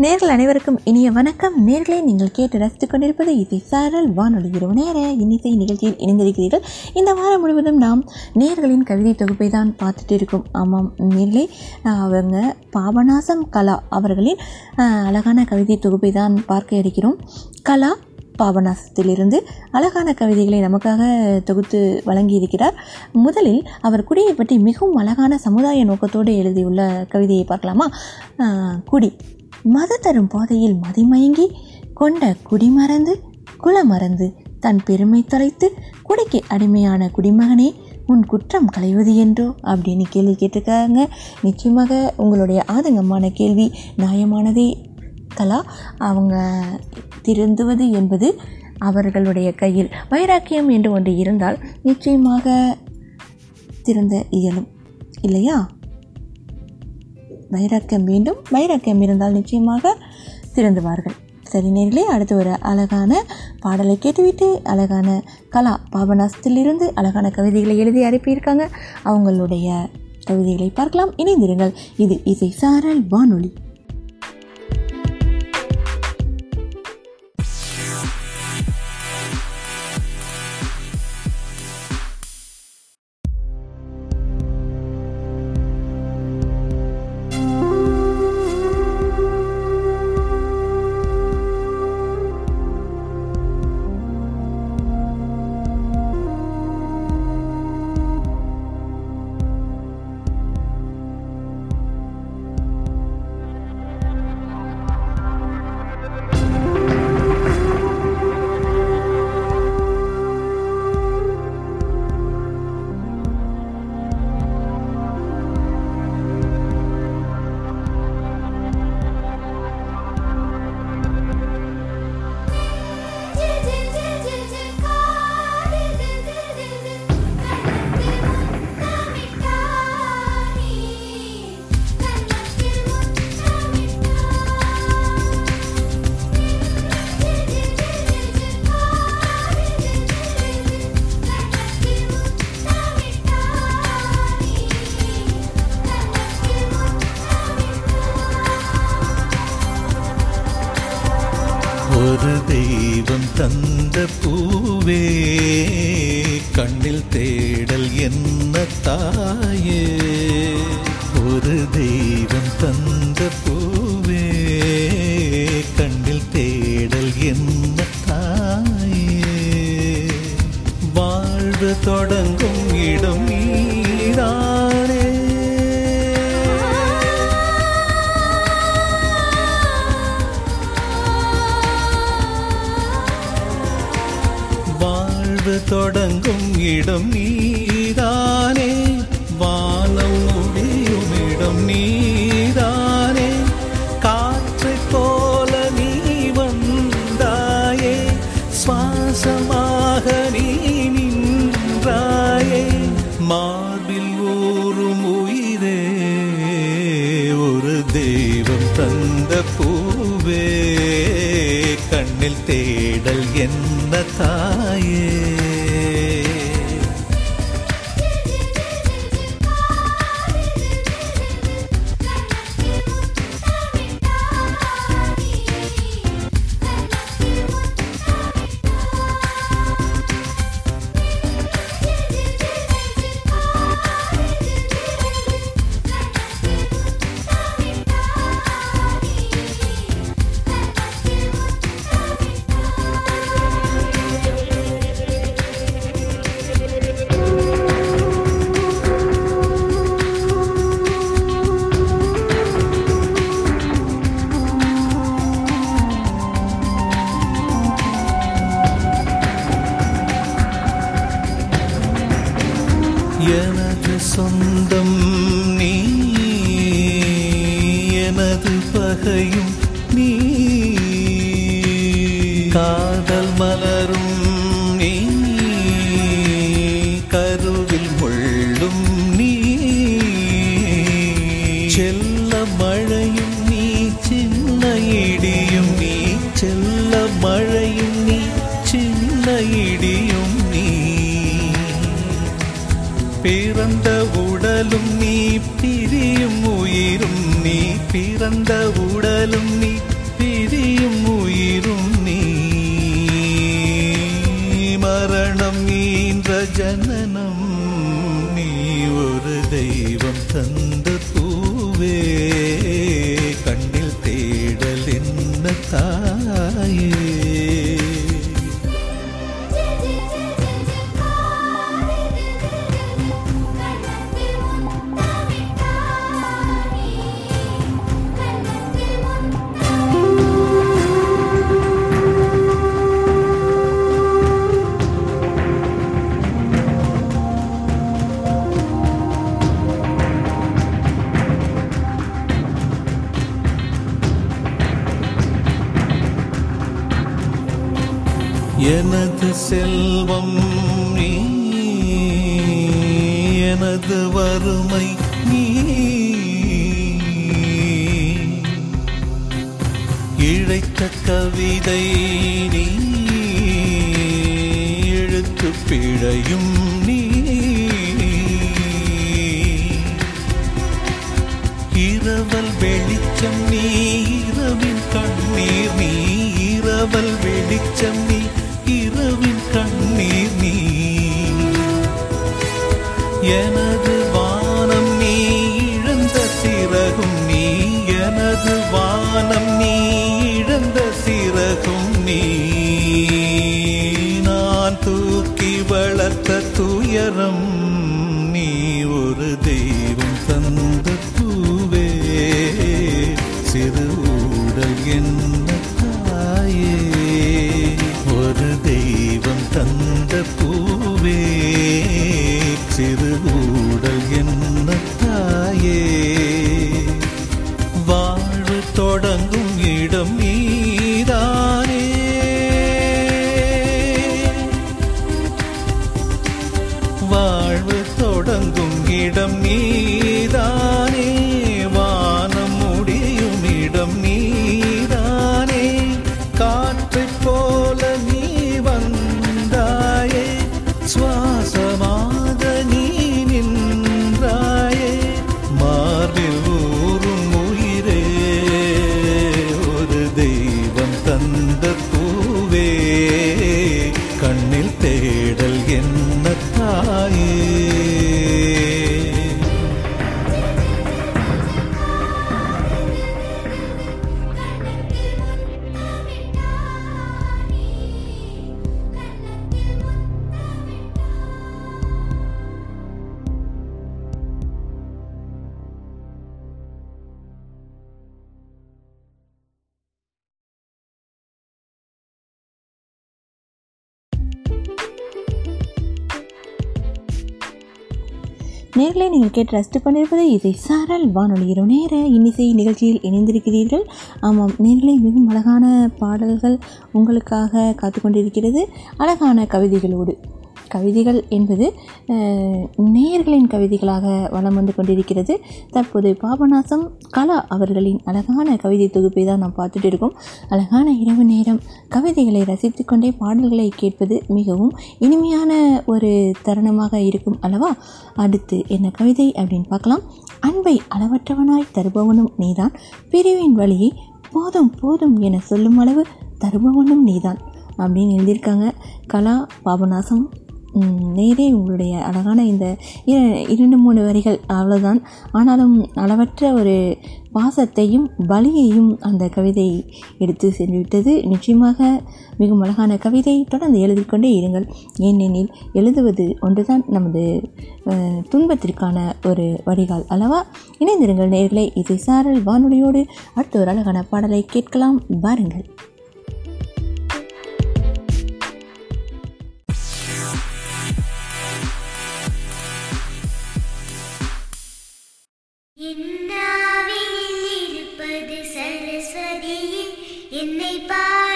நேர்கள் அனைவருக்கும் இனிய வணக்கம். நேர்களை நீங்கள் கேட்டு ரசித்துக் கொண்டிருப்பது இசை சாரல். வானொலி இரவு நேர இன்னிசை நிகழ்ச்சியில் இணைந்திருக்கிறீர்கள். இந்த வாரம் முழுவதும் நாம் நேர்களின் கவிதை தொகுப்பை தான் பார்த்துட்டு இருக்கோம். ஆமாம் நேர்களை அவங்க பாபநாசம் கலா அவர்களின் அழகான கவிதை தொகுப்பை தான் பார்க்க இருக்கிறோம். கலா பாபநாசத்திலிருந்து அழகான கவிதைகளை நமக்காக தொகுத்து வழங்கியிருக்கிறார். முதலில் அவர் குடியை பற்றி மிகவும் அழகான சமுதாய நோக்கத்தோடு எழுதியுள்ள கவிதையை பார்க்கலாமா? குடி. மத தரும் பாதையில் மதிமயங்கி கொண்ட குடிமறந்து குலமறந்து தன் பெருமை தொலைத்து குடிக்கு அடிமையான குடிமகனே உன் குற்றம் களைவது என்றோ? அப்படின்னு கேள்வி கேட்டிருக்காங்க. நிச்சயமாக உங்களுடைய ஆதங்கமான கேள்வி நியாயமானதே. கலா அவங்க திருந்துவது என்பது அவர்களுடைய கையில் வைராக்கியம் என்று ஒன்று இருந்தால் நிச்சயமாக திருந்த இயலும். இல்லையா? வைராக்கியம் வேண்டும் வைராக்கியம் இருந்தால் நிச்சயமாக திருந்துவார்கள் சரி நேர்களே அடுத்து ஒரு அழகான பாடலை கேட்டுவிட்டு அழகான கலா பாபநாசத்திலிருந்து அழகான கவிதைகளை எழுதி அனுப்பியிருக்காங்க. அவங்களுடைய கவிதைகளை பார்க்கலாம். இணைந்திருங்கள். இது இசை சாரல் வானொலி. கண்ணில் தேடல் என்ன தாயே? சின்ன இடியும் நீ பிறந்த உடலும் நீ பிரியும் உயிரும் நீ பிறந்த உடலும் துயரம் நேர்களை நீங்கள் கேட்டு ரசித்து கொண்டிருப்பது இசை சாரல் வானொலி இரவு நேர இன்னிசை நிகழ்ச்சியில் இணைந்திருக்கிறீர்கள். ஆமாம் நேர்களை மிகவும் அழகான பாடல்கள் உங்களுக்காக காத்து கொண்டிருக்கிறது அழகான கவிதைகளோடு. கவிதைகள் என்பது அஹ், நேயர்களின் கவிதைகளாக வலம் வந்து கொண்டிருக்கிறது. தற்போது பாபநாசம் கலா அவர்களின் அழகான கவிதை தொகுப்பை தான் நாம் பார்த்துட்டு இருக்கோம். அழகான இரவு நேரம் கவிதைகளை ரசித்து கொண்டே பாடல்களை கேட்பது மிகவும் இனிமையான ஒரு தருணமாக இருக்கும் அல்லவா? அடுத்து என்ன கவிதை அப்படின்னு பார்க்கலாம். அன்பை அளவற்றவனாய் தருபவனும் நீதான். பிரிவின் வழியை போதும் போதும் என சொல்லும் அளவு தருபவனும் நீதான் அப்படின்னு எழுதியிருக்காங்க. கலா பாபநாசம் நேரே உங்களுடைய அழகான இந்த இர- இரண்டு மூணு வரிகள் அவ்வளோதான் ஆனாலும் அளவற்ற ஒரு பாசத்தையும் வலியையும் அந்த கவிதை எடுத்து சென்றுவிட்டது. நிச்சயமாக மிகவும் அழகான கவிதை. தொடர்ந்து எழுதிக்கொண்டே இருங்கள். ஏனெனில் எழுதுவது ஒன்றுதான் நமது துன்பத்திற்கான ஒரு வடிகால் அல்லவா? இணைந்திருங்கள் நேர்களை இசை சாரல் வானொலியோடு. அடுத்த ஒரு அழகான பாடலை கேட்கலாம். பாருங்கள். என்னாவில் இருப்பது சரஸ்வதியே என்னை பாட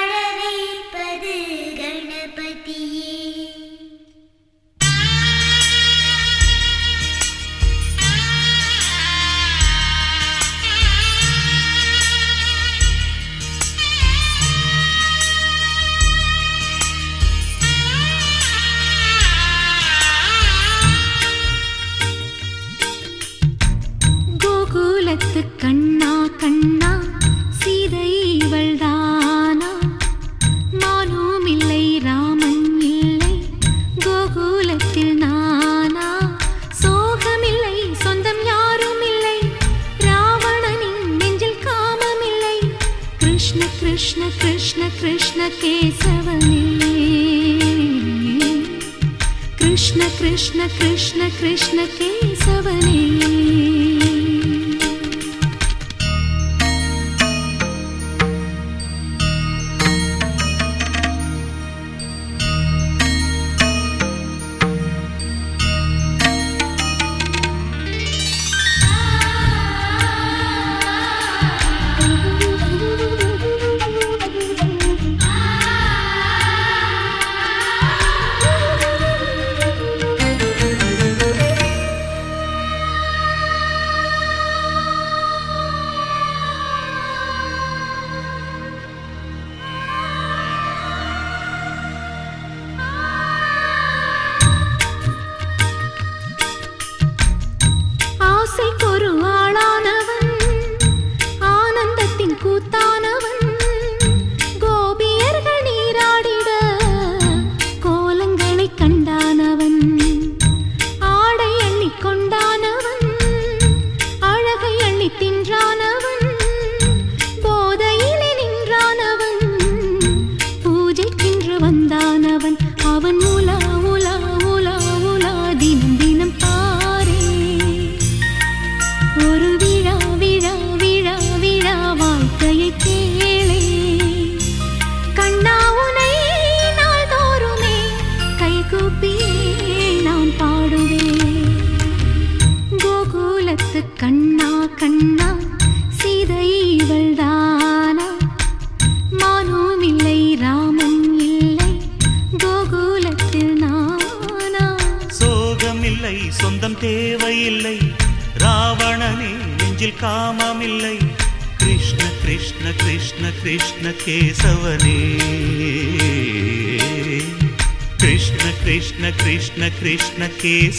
கிருஷ்ண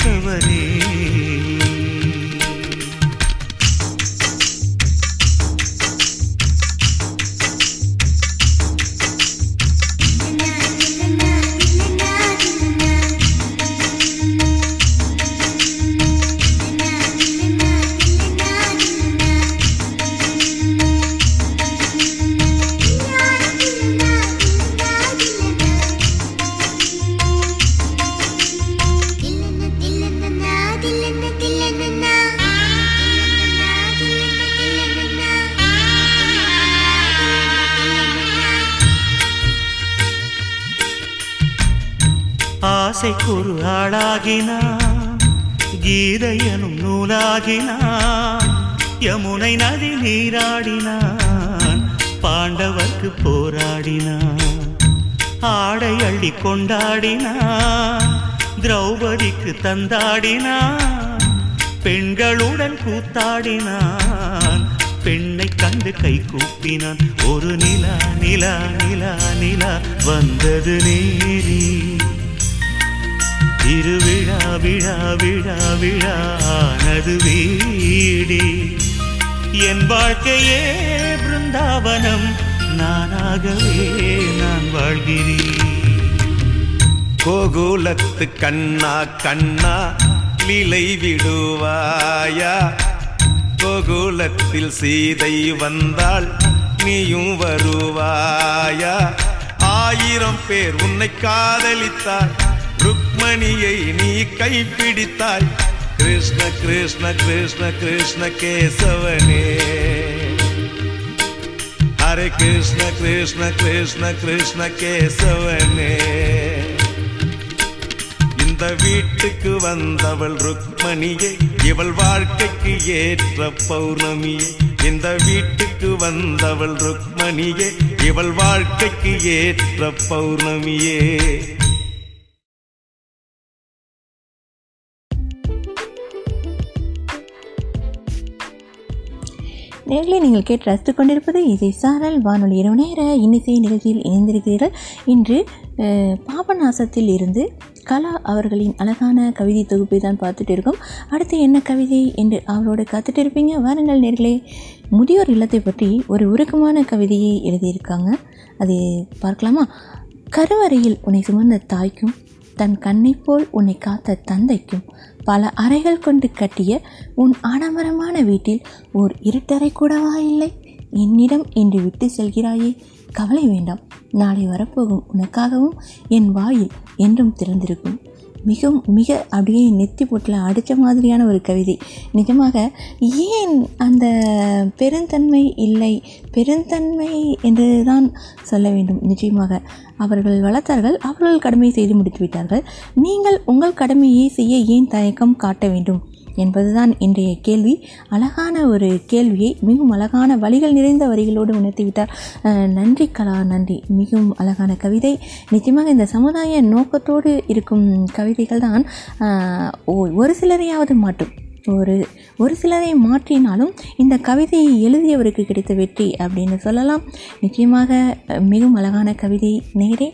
ஆசைக்கொரு ஆளாகினான். கீதையனும் நூலாகினான். யமுனை நதி நீராடினான். பாண்டவர்க்கு போராடினான். ஆடை அள்ளி கொண்டாடினான். திரௌபதிக்கு தந்தாடினான். பெண்களுடன் கூத்தாடினான். பெண்ணை கண்டு கை கூப்பினான். ஒரு நிலா நிலா நிலா நிலா வந்தது நேரி. திருவிழா விழா விழா விழானது வீடி. என் வாழ்க்கையே பிருந்தாவனம் நானாகவே நான் வாழ்கிறேன். கோகுலத்து கண்ணா கண்ணா லீலை விடுவாயா? கோகுலத்தில் சீதை வந்தால் நீயும் வருவாயா? ஆயிரம் பேர் உன்னை காதலித்தார் ருக்மணியை நீ கைப்பிடித்தாய். கிருஷ்ண கிருஷ்ண கிருஷ்ண கிருஷ்ண கேசவனே. ஹரே கிருஷ்ண கிருஷ்ண கிருஷ்ண கிருஷ்ண கேசவனே. இந்த வீட்டுக்கு வந்தவள் ருக்மணியே இவள் வாழ்க்கைக்கு ஏற்ற பௌர்ணமியே. இந்த வீட்டுக்கு வந்தவள் ருக்மணியே இவள் வாழ்க்கைக்கு ஏற்ற பௌர்ணமியே. நேரில் நீங்கள் கேட்டு ரசித்து கொண்டிருப்பது இசை சாரல் வானொலி இரவு நேர இன்னிசை நிகழ்ச்சியில் இணைந்திருக்கிறீர்கள். இன்று பாபநாசத்தில் இருந்து கலா அவர்களின் அழகான கவிதை தொகுப்பை தான் பார்த்துட்டு இருக்கோம். அடுத்து என்ன கவிதை என்று அவரோடு காத்துட்டு இருப்பீங்க? வாருங்கள் நேர்களே. முதியோர் இல்லத்தை பற்றி ஒரு உருக்கமான கவிதையை எழுதியிருக்காங்க. அது பார்க்கலாமா? கருவறையில் உன்னை சுமந்த தாய்க்கும் தன் கண்ணைப் போல் உன்னை காத்த தந்தைக்கும் பல அறைகள் கொண்டு கட்டிய உன் ஆடம்பரமான வீட்டில் ஓர் இருட்டறை கூடவா இல்லை? என்னிடம் இன்று விட்டு செல்கிறாயே. கவலை வேண்டாம். நாளை வரப்போகும் உனக்காகவும் என் வாயில் என்றும் திறந்திருக்கும். மிகவும் மிக அப்படியே நெத்தி பொட்டில் அடித்த மாதிரியான ஒரு கவிதை. நிஜமாக ஏன் அந்த பெருந்தன்மை இல்லை? பெருந்தன்மை என்று தான் சொல்ல வேண்டும். நிச்சயமாக அவர்கள் வளர்த்தார்கள் அவர்கள் கடமையை செய்து முடித்து விட்டார்கள் நீங்கள் உங்கள் கடமையை செய்ய ஏன் தயக்கம் காட்ட வேண்டும்? என்பதுதான் இன்றைய கேள்வி. அழகான ஒரு கேள்வியை மிகவும் அழகான வழிகள் நிறைந்த வரிகளோடு உணர்த்திவிட்டார் நன்றி கலா நன்றி. மிகவும் அழகான கவிதை. நிச்சயமாக இந்த சமுதாய நோக்கத்தோடு இருக்கும் கவிதைகள் தான் ஒரு சிலரையாவது மாட்டும் ஒரு ஒரு சிலரை மாற்றினாலும் இந்த கவிதையை எழுதியவருக்கு கிடைத்த வெற்றி அப்படின்னு சொல்லலாம். நிச்சயமாக மிகவும் அழகான கவிதை நேரே.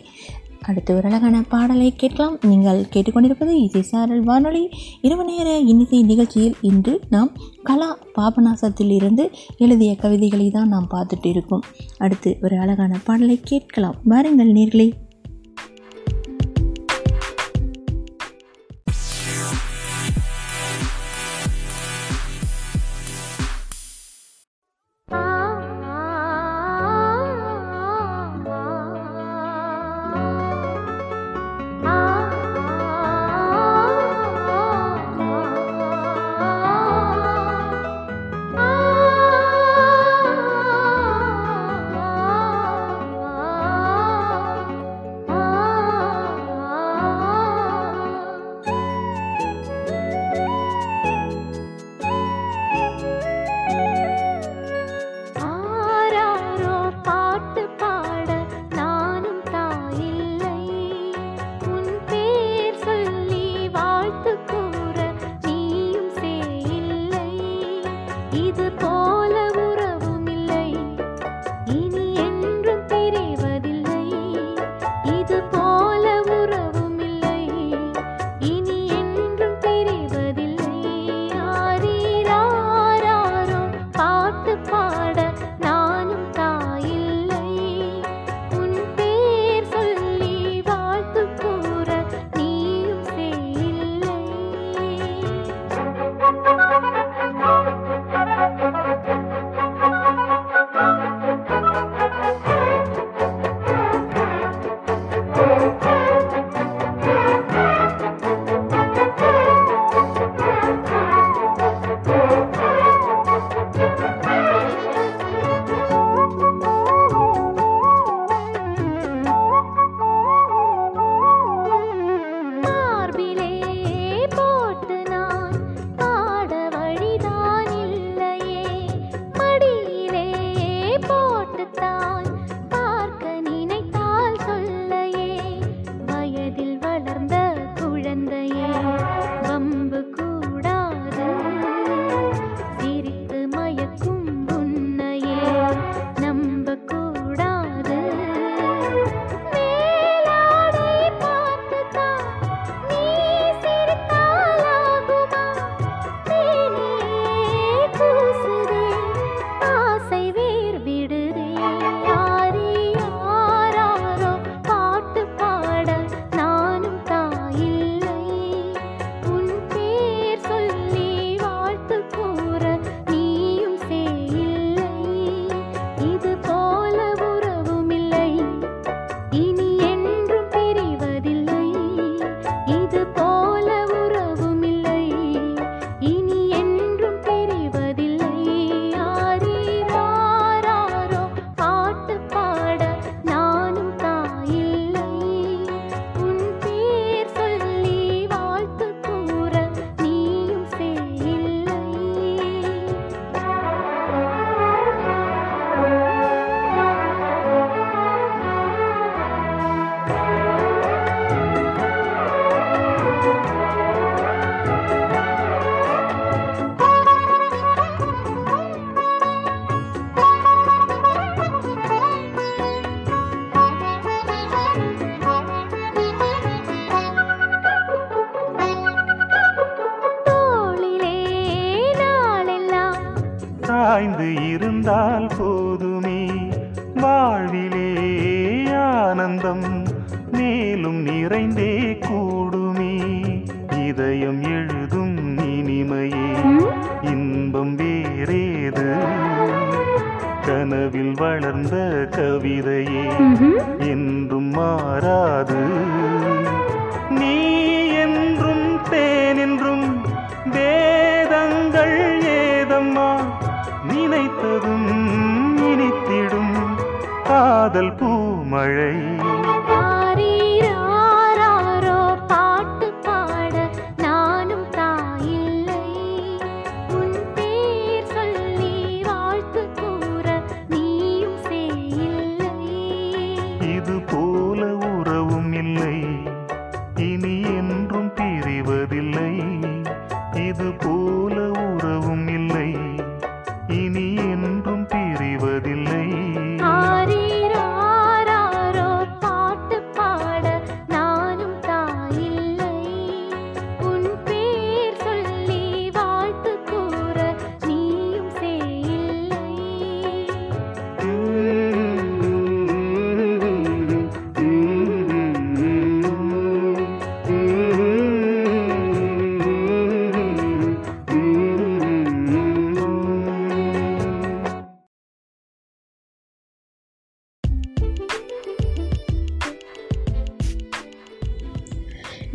அடுத்து ஒரு அழகான பாடலை கேட்கலாம். நீங்கள் கேட்டுக்கொண்டிருப்பது இசை சாரல் வானொலி. இரவு நேர இன்னிசை நிகழ்ச்சியில் இன்று நாம் கலா பாபநாசத்தில் இருந்து எழுதிய கவிதைகளை தான் நாம் பார்த்துட்டு இருக்கோம். அடுத்து ஒரு அழகான பாடலை கேட்கலாம். வாருங்கள் நேர்களை.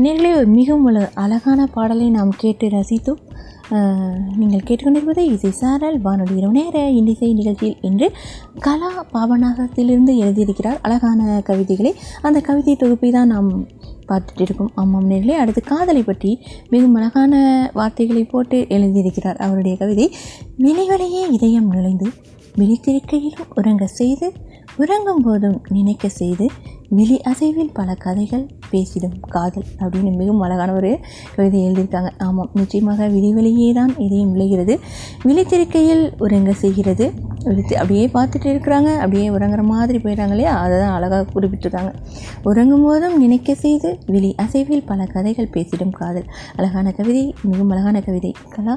நேர்களே ஒரு மிகவும் ஒரு அழகான பாடலை நாம் கேட்டு ரசித்தோம். நீங்கள் கேட்டுக்கொண்டிருப்பது இசை சாரல் வானொலி இரவு நேர இன்னிசை நிகழ்ச்சியில் என்று கலா பாபநாசத்திலிருந்து எழுதியிருக்கிறார் அழகான கவிதைகளை. அந்த கவிதை தொகுப்பை தான் நாம் பார்த்துட்டு இருக்கோம். ஆமாம் நேர்களே அடுத்து காதலை பற்றி மிகவும் அழகான வார்த்தைகளை போட்டு எழுதியிருக்கிறார் அவருடைய கவிதை. விளைவலையே இதயம் நுழைந்து விழித்திருக்கையிலும் உறங்க செய்து உறங்கும் போதும் நினைக்க செய்து விழி அசைவில் பல கதைகள் பேசிடும் காதல் அப்படின்னு மிகவும் அழகான ஒரு கவிதை எழுதியிருக்காங்க. ஆமாம் நிச்சயமாக விழிவெளியே தான் இதையும் விளைகிறது. விழித்திருக்கையில் உறங்க செய்கிறது. விழித்து அப்படியே பார்த்துட்டு இருக்கிறாங்க. அப்படியே உறங்குற மாதிரி போயிடுறாங்க இல்லையா அதை தான் அழகாக குறிப்பிட்டிருக்காங்க. உறங்கும் போதும் நினைக்க செய்து விழி அசைவில் பல கதைகள் பேசிடும் காதல். அழகான கவிதை மிகவும் அழகான கவிதை. கலா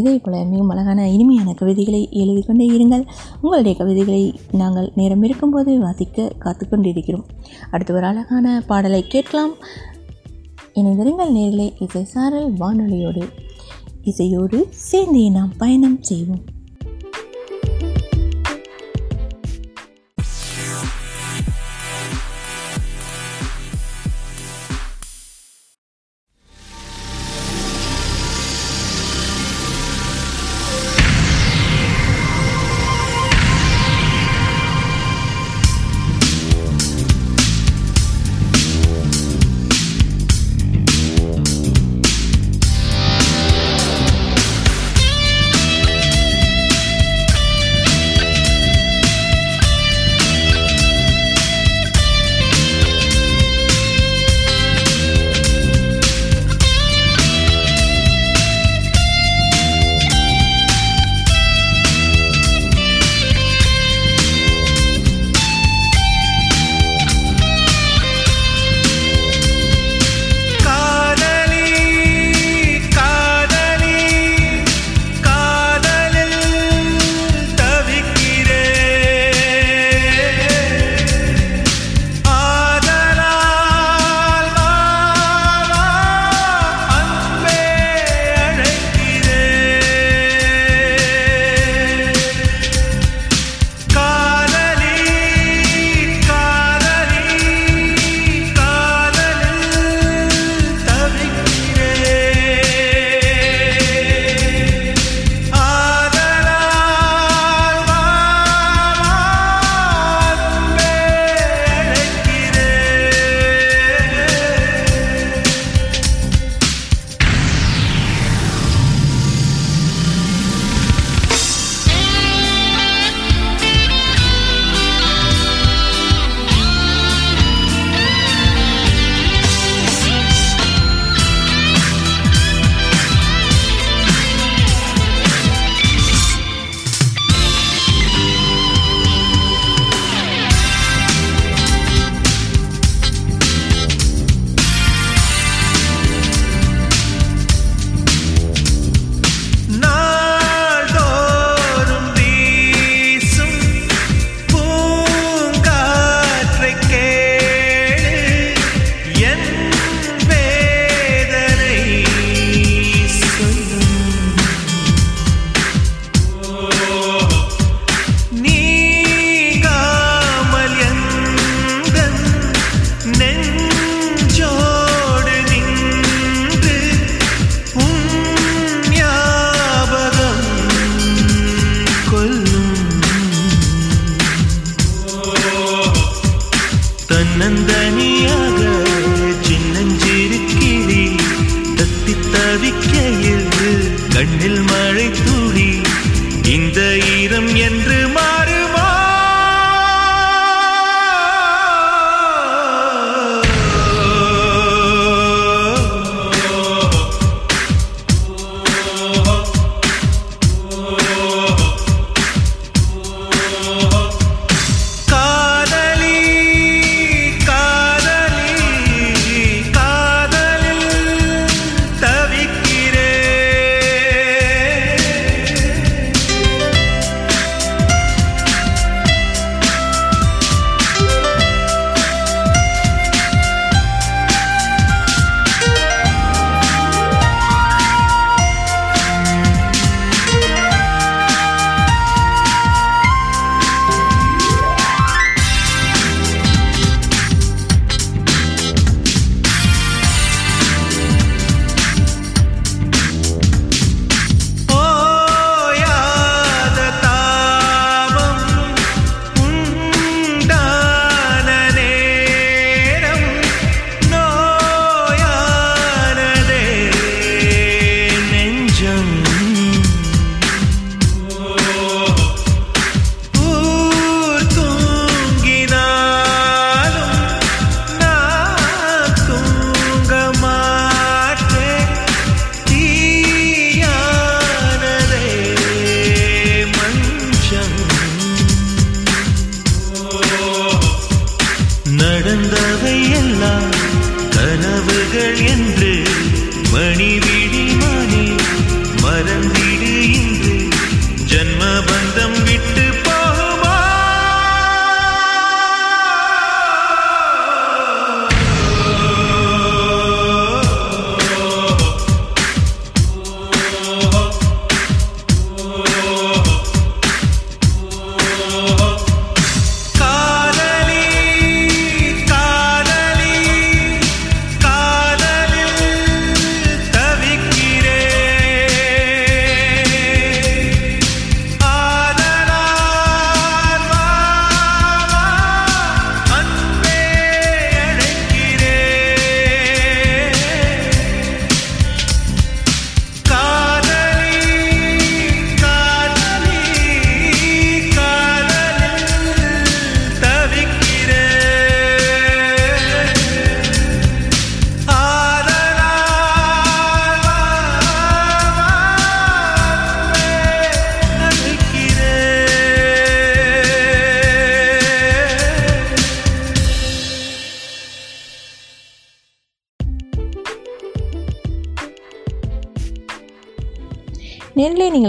இதே போல மிகவும் அழகான இனிமையான கவிதைகளை எழுதி கொண்டே இருங்கள். உங்களுடைய கவிதைகளை நாங்கள் நேரம் இருக்கும்போது வாசிக்க காத்து கொண்டிருக்கிறோம் அடுத்து ஒரு அழகான பாடலை கேட்கலாம். இணைந்திருங்கள் நேரிலே இசை சாரல் வானொலியோடு. இசையோடு சேர்ந்தே நாம் பயணம் செய்வோம்.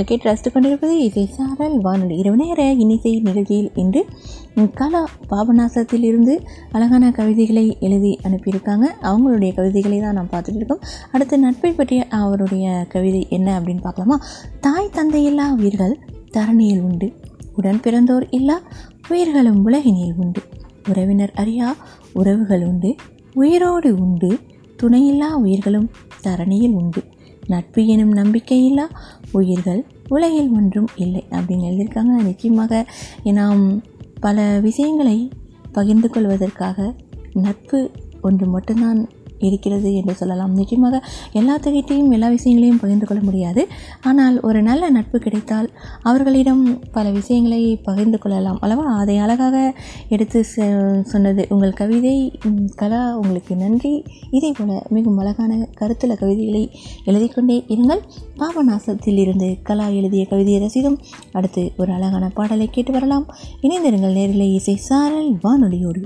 நேரிலே நீங்கள் கேட்டு கொண்டிருப்பது இசை சாரல். வானொலி இரவு நேர இன்னிசை நிகழ்ச்சியில் இன்று கலா பாபநாசத்தில் இருந்து அழகான கவிதைகளை எழுதி அனுப்பியிருக்காங்க. அவங்களுடைய கவிதைகளை தான் நாம் பார்த்துட்டு இருக்கோம். அடுத்து நட்பை பற்றிய அவருடைய கவிதை என்ன அப்படின்னு பார்க்கலாமா? தாய் தந்தையில்லா உயிர்கள் தரணியில் உண்டு. உடன் பிறந்தோர் இல்லா உயிர்களும் உலகினில் உண்டு. உறவினர் அறியா உறவுகள் உண்டு. உயிரோடு உண்டு. துணையில்லா உயிர்களும் தரணியில் உண்டு. நட்பு எனும் நம்பிக்கையில்லா உயிர்கள் உலகில் ஒன்றும் இல்லை அப்படின்னு எழுதியிருக்காங்க. நிச்சயமாக நாம் பல விஷயங்களை பகிர்ந்து கொள்வதற்காக நட்பு ஒன்று மட்டும்தான் இருக்கிறது என்று சொல்லலாம். நிச்சயமாக எல்லாத்துக்கிட்டையும் எல்லா விஷயங்களையும் பகிர்ந்து கொள்ள முடியாது. ஆனால் ஒரு நல்ல நட்பு கிடைத்தால் அவர்களிடம் பல விஷயங்களை பகிர்ந்து கொள்ளலாம். அல்லவா? அதை அழகாக எடுத்து சொன்னது உங்கள் கவிதை கலா உங்களுக்கு நன்றி. இதே போல மிகவும் அழகான கருத்துள்ள கவிதைகளை எழுதிக்கொண்டே இருங்கள். பாபநாசத்தில் இருந்து கலா எழுதிய கவிதையை ரசிதம் அடுத்து ஒரு அழகான பாடலை கேட்டு வரலாம். இணைந்திருங்கள் நேரிலே இசை சாரல் வானொலியோடு.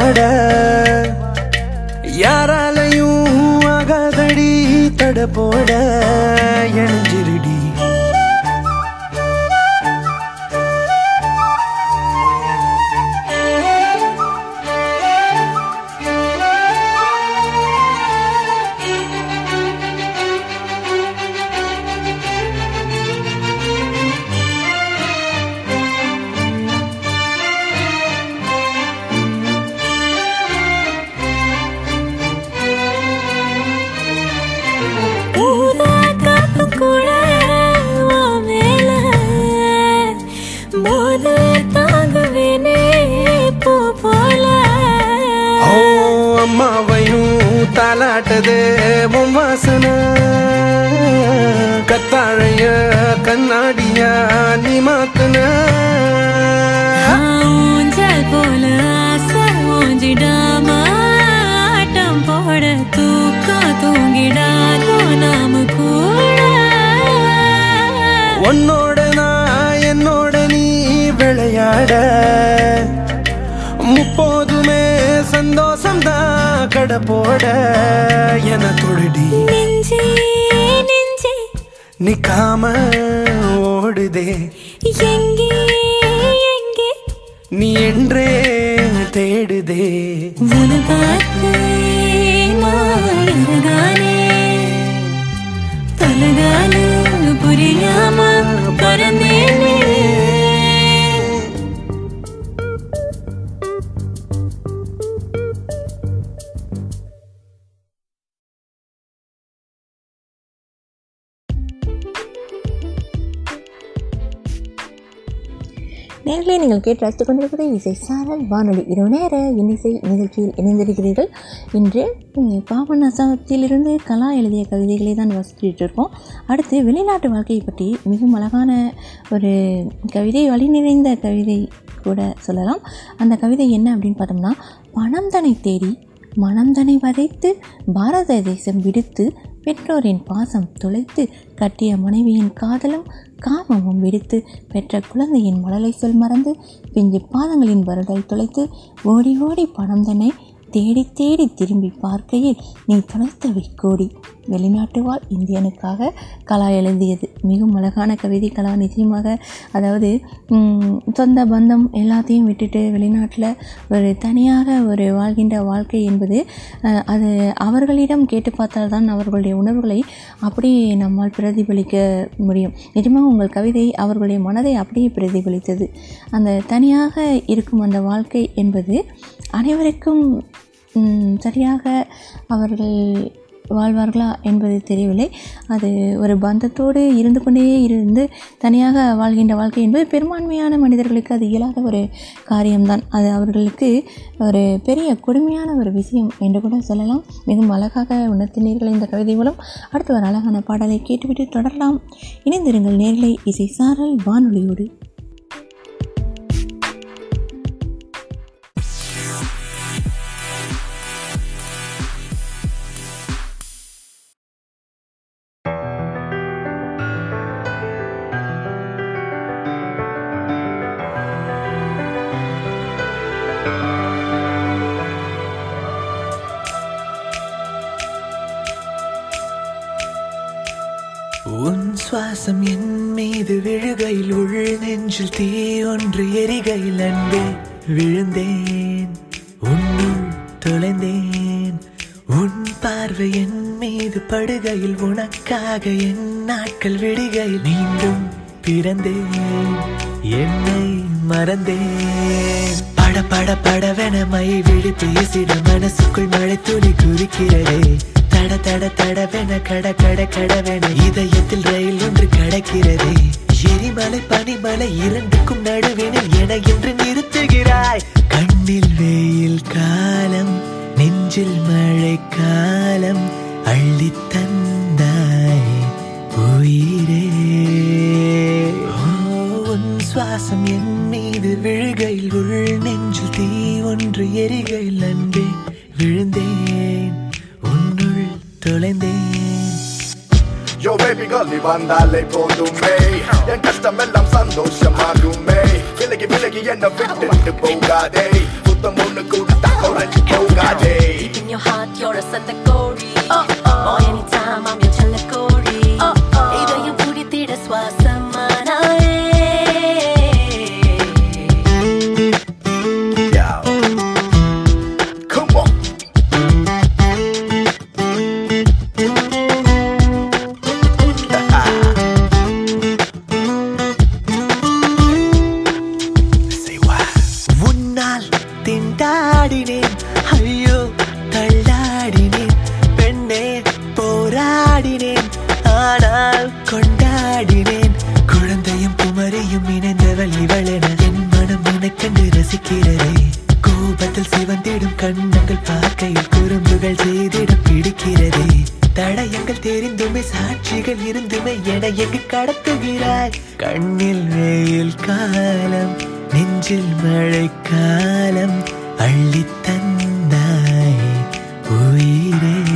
வாட யாராலையும் ஆகாதடி தட போட. மாத்துன. ஊஞ்சல் போல ஊஞ்சிடாம ஆட்டம் போட தூக்கம் தூங்கிடாதோ நாம கூட. உன்னோட நான் என்னோட நீ விளையாட. முப்போதுமே சந்தோஷம்தான் கடை போட. என நெஞ்சே. நிக்காம ஓடுதே. எங்கே எங்கே? நீ என்றே தேடுதே. உன பலகால நேர்களே நீங்கள் கேட்டு ரசித்துக் கொண்டிருப்பது இசை சாரல் வானொலி இரவு நேர இன்னிசை நிகழ்ச்சியில் இணைந்திருக்கிறீர்கள். இன்று பாபநாசத்திலிருந்து கலா எழுதிய கவிதைகளை தான் வசித்துட்டு இருக்கோம் அடுத்து வெளிநாட்டு வாழ்க்கையை பற்றி மிகவும் அழகான ஒரு கவிதை வழி நிறைந்த கவிதை கூட சொல்லலாம். அந்த கவிதை என்ன அப்படின்னு பார்த்தோம்னா பணம் தனை தேடி மனம் தன்னை வதைத்து பாரத தேசம் விடுத்து பெற்றோரின் பாசம் தொலைத்து கட்டிய மனைவியின் காதலும் காமமும் விடுத்து பெற்ற குழந்தையின் மழலை சொல் மறந்து பிஞ்சு பாதங்களின் வருடல் தொலைத்து ஓடி ஓடி பணம் தன்னை தேடி தேடி திரும்பி பார்க்கையில் நீ தொலைத்தவை கோடி வெளிநாட்டு வாழ் இந்தியனுக்காக கலா எழுதியது. மிகவும் அழகான கவிதை கலா நிச்சயமாக. அதாவது சொந்த பந்தம் எல்லாத்தையும் விட்டுட்டு வெளிநாட்டில் ஒரு தனியாக ஒரு வாழ்கின்ற வாழ்க்கை என்பது அது அவர்களிடம் கேட்டு பார்த்தால்தான் அவர்களுடைய உணர்வுகளை அப்படியே நம்மால் பிரதிபலிக்க முடியும். நிஜமாக உங்கள் கவிதை அவர்களுடைய மனதை அப்படியே பிரதிபலித்தது. அந்த தனியாக இருக்கும் அந்த வாழ்க்கை என்பது அனைவருக்கும் சரியாக அவர்கள் வாழ்வார்களா என்பது தெரியவில்லை. அது ஒரு பந்தத்தோடு இருந்து கொண்டே இருந்து தனியாக வாழ்கின்ற வாழ்க்கை என்பது பெரும்பான்மையான மனிதர்களுக்கு அது இயலாத ஒரு காரியம்தான். அது அவர்களுக்கு ஒரு பெரிய கொடுமையான ஒரு விஷயம் என்று கூட சொல்லலாம். மிகவும் அழகாக உணர்த்தினீர்கள் இந்த கவிதை மூலம். அடுத்து ஒரு அழகான பாடலை கேட்டுவிட்டு தொடரலாம். இணைந்திருங்கள் நேர்களை இசை சாரல் வானொலியோடு. நெஞ்சில் தீ ஒன்று எரிகையில் அன்பே விழுந்தேன். உன்னும் தொலைந்தேன். உன் பார்வை என் மீது படுகையில் உனக்காக என் நாட்கள் விடுகையில் மீண்டும் பிறந்தேன். என்னை மறந்தேன். பட பட படவென மை விழி பேசிட மனசுக்குள் மழை துளி குறிக்கிறதே தட தட தடவென கட கட கடவென இதயத்தில் ரயில் ஒன்று கடக்கிறதே. எரிமலை பனிமலை இரண்டுக்கும் நடுவினில் என என்று நிறுத்துகிறாய். கண்ணில் வெயில் காலம் நெஞ்சில் மழை காலம் அள்ளி தந்தாய் உயிரே. சுவாசம் என் மீது விழுகையில் உள் நெஞ்சில் தீ ஒன்று எரிகையில் அன்பே விழுந்தேன். உன்னுள் தொலைந்தேன். Yo baby girl நீ வந்தாலே போதுமே என் கஷ்டமெல்லாம் சந்தோஷமாகுமே விலகி விலகி என்ன விட்டுட்டு போகாதே புத்தம் ஒண்ணு கொடுத்தா குறைஞ்சு போகாதே Deep in your heart, you're a Sandakori. Oh, oh. கண்ணங்கள் பார்க்கையில் குறும்புகள் செய்திட பிடிக்கிறதே. தடயங்கள் தெரிந்துமே சாட்சிகள் இருந்துமே என எங்கு கடத்துகிறாய்? கண்ணில் வெயில் காலம் நெஞ்சில் மழை காலம் அள்ளித்தந்தாய் உயிரே.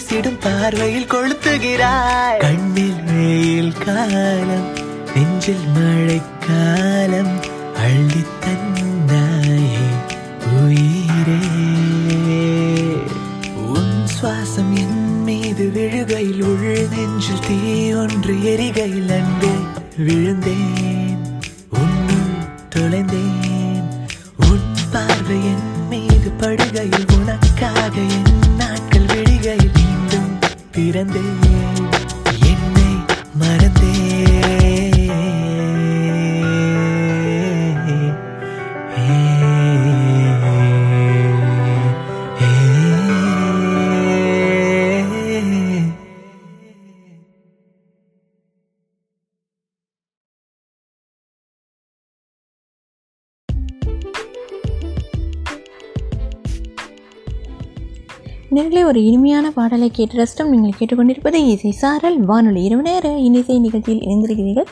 வீசிடும் பார்வையில் கொளுத்துகிறாய். கண்ணில் வெயில் காலம் நெஞ்சில் மழை காலம் அள்ளித் தந்தாயே உயிரே. உன் சுவாசம் என் மீது விழுகையில் உள் நெஞ்சில் தீ ஒன்று எரிகையில் அன்பே விழுந்தேன். உன்னுள் தொலைந்தேன். நேர்களே ஒரு இனிமையான பாடலை கேட்டு ரசித்தோம். நீங்கள் கேட்டுக்கொண்டிருப்பது இசை சாரல். வானொலி இரவு நேர இன்னிசை நிகழ்ச்சியில் இணைந்திருக்கிறீர்கள்.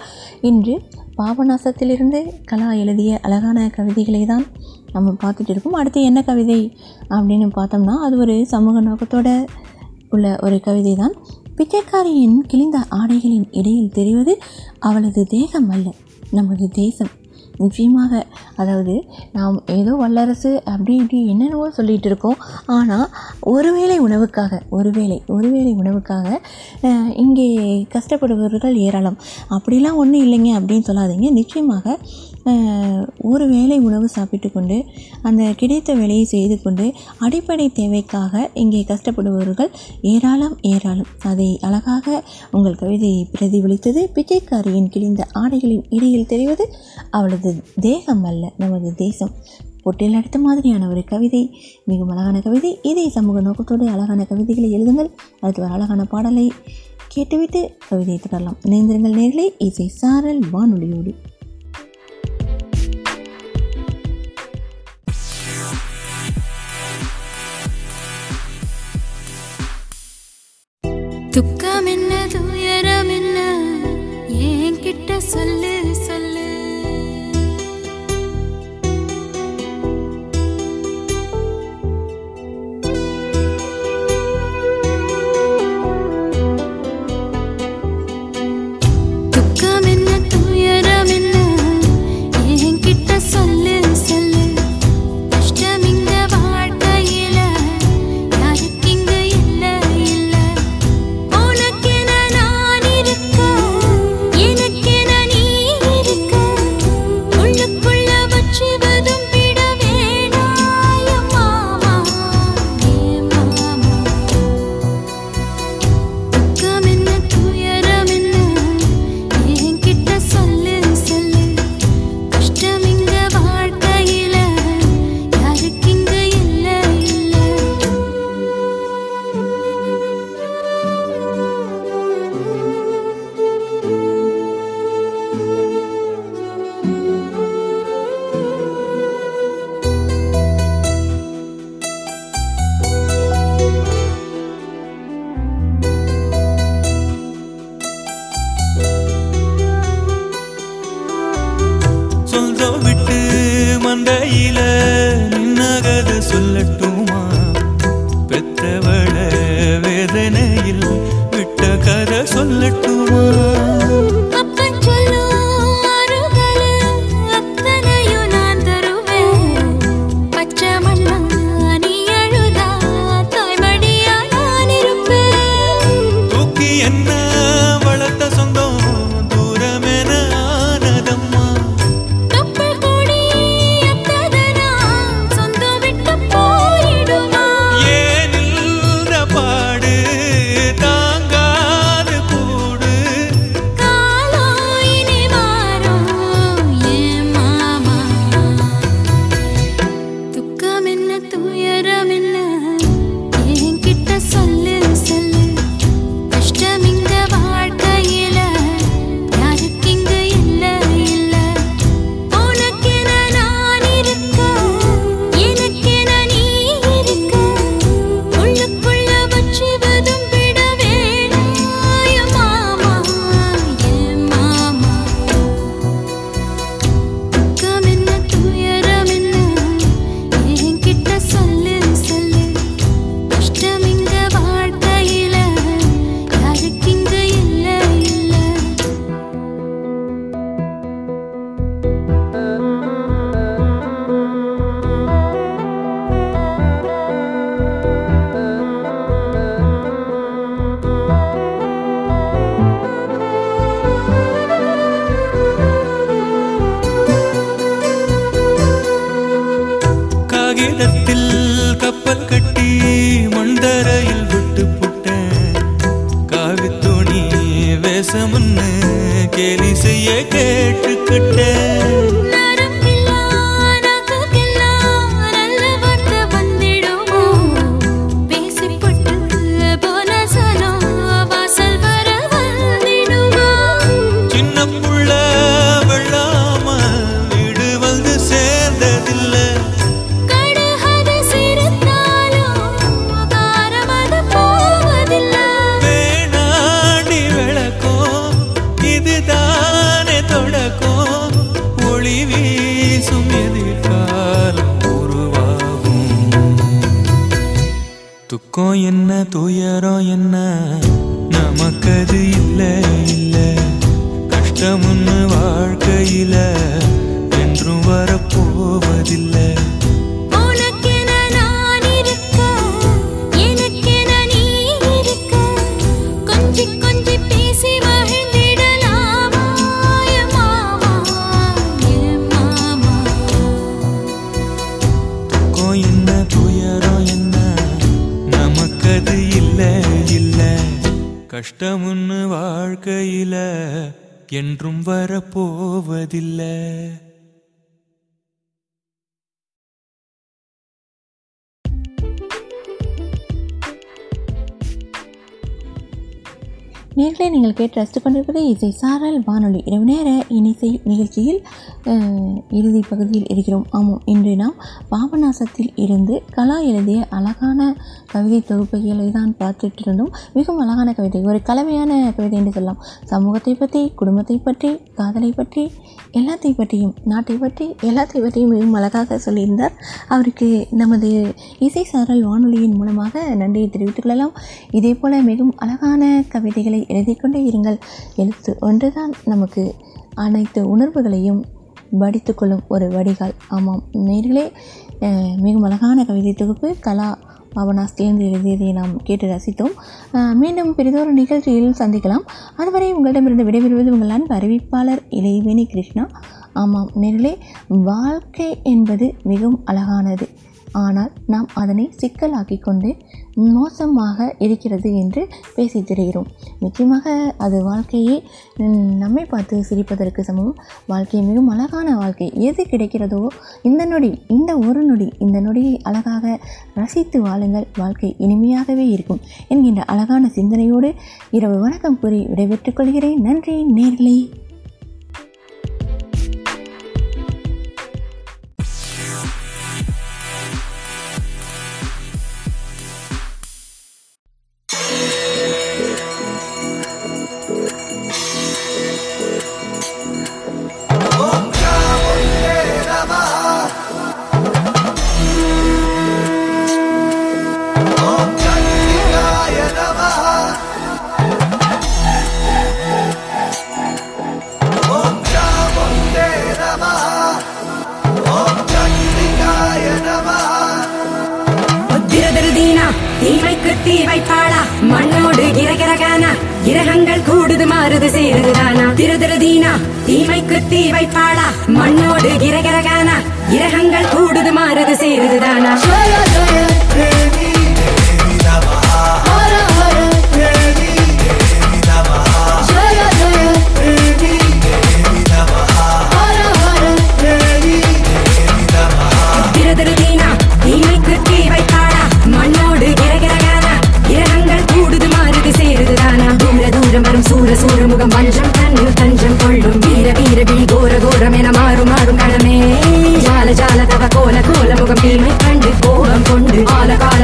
இன்று பாபநாசத்திலிருந்து கலா எழுதிய அழகான கவிதைகளை தான் நம்ம பார்த்துட்டு இருக்கோம். அடுத்து என்ன கவிதை அப்படின்னு பார்த்தோம்னா அது ஒரு சமூக நோக்கத்தோட உள்ள ஒரு கவிதை தான் பிச்சைக்காரியின் கிழிந்த ஆடைகளின் இடையில் தெரிவது அவளது தேகம் அல்ல நமது தேசம். நிச்சயமாக. அதாவது நாம் ஏதோ வல்லரசு அப்படி இப்படி என்னென்னவோ சொல்லிகிட்டு இருக்கோம். ஆனால் ஒருவேளை உணவுக்காக ஒருவேளை ஒருவேளை உணவுக்காக இங்கே கஷ்டப்படுபவர்கள் ஏராளம். அப்படிலாம் ஒன்றும் இல்லைங்க அப்படின்னு சொல்லாதீங்க. நிச்சயமாக ஒரு வேளை உணவு சாப்பிட்டு கொண்டு அந்த கிடைத்த வேலையை செய்து கொண்டு அடிப்படை தேவைக்காக இங்கே கஷ்டப்படுபவர்கள் ஏராளம் ஏராளம். அதை அழகாக உங்கள் கவிதையை பிரதிபலித்தது பிச்சைக்காரியின் கிழிந்த ஆடைகளின் இடையில் தெரிவது அவளது தேகம் அல்ல நமது தேசம். பொட்டியில் அடுத்த மாதிரியான ஒரு கவிதை மிகவும் அழகான கவிதை இதை சமூக நோக்கத்தோடு அழகான கவிதைகளை எழுதுங்கள். அடுத்து ஒரு அழகான பாடலை கேட்டுவிட்டு கவிதையை தொடரலாம். இணைந்திருங்கள் நேர்களை இசை சாரல் வானொலியோடு. கஷ்டம் என்ன துயரம் என்ன? ஏன் கிட்ட சொல்லு. கஷ்டமுன்னு வாழ்க்கையில என்றும் வரப்போவதில்லை. நேர்களை நீங்கள் கேட்டு ரசித்து கொண்டிருப்பது இசை சாரல் வானொலி. இரவு நேர இனிசை நிகழ்ச்சியில் இறுதி பகுதியில் இருக்கிறோம். ஆமாம் இன்று நாம் பாபநாசத்தில் இருந்து கலா எழுதிய அழகான கவிதை தொகுப்புகளை தான் பார்த்துட்டு இருந்தோம். மிகவும் அழகான கவிதை ஒரு கலவையான கவிதை என்று சொல்லலாம். சமூகத்தை பற்றி குடும்பத்தை பற்றி காதலை பற்றி எல்லாத்தை பற்றியும் நாட்டை பற்றி எல்லாத்தை பற்றியும் மிகவும் அழகாக சொல்லியிருந்தார். அவருக்கு நமது இசை சாரல் வானொலியின் மூலமாக நன்றியை தெரிவித்துக் கொள்ளலாம். இதே போல மிகவும் அழகான கவிதைகளை எழுதிக் கொண்டே இருங்கள். எழுத்து ஒன்றுதான் நமக்கு அனைத்து உணர்வுகளையும் வடித்துக்கொள்ளும் ஒரு வடிகால். ஆமாம் நேர்களே மிகவும் அழகான கவிதை தொகுப்பு கலா பாபனாஸ்திலிருந்து எழுதியதை நாம் கேட்டு ரசித்தோம். மீண்டும் பெரிதொரு நிகழ்ச்சியில் சந்திக்கலாம். அதுவரை உங்களிடமிருந்து விடைபெறுவது உங்கள் அன்பு அறிவிப்பாளர் இளைவேணி கிருஷ்ணா. ஆமாம் நேர்களே வாழ்க்கை என்பது மிகவும் அழகானது. ஆனால் நாம் அதனை சிக்கலாக்கி கொண்டு மோசமாக இருக்கிறது என்று பேசி திரிகிறோம் நிச்சயமாக அது வாழ்க்கையை நம்மை பார்த்து சிரிப்பதற்கு சமம். வாழ்க்கை மிகவும் அழகான வாழ்க்கை. எது கிடைக்கிறதோ இந்த நொடி இந்த ஒரு நொடி இந்த நொடியை அழகாக ரசித்து வாழுங்கள். வாழ்க்கை இனிமையாகவே இருக்கும் என்கின்ற அழகான சிந்தனையோடு இரவு வணக்கம் கூறி விடைபெற்றுக் கொள்கிறேன். நன்றி நேர்களே. மாறுது சேருதானா திருதீனா தீமைக்கு தீ வைப்பாளா? மண்ணோடு கிரகிரகானா கிரகங்கள் கூடுது மாறுது சேருதுதானா சூரமுகம் வஞ்சம் தன்னில் தஞ்சம் கொள்ளும். வீர வீர வில் கோர கோரம் என மாறும் மாறும் களமே. ஜால ஜால தவ கோல கோல முகம் தீமை கண்டு கோபம் கொண்டு கால கால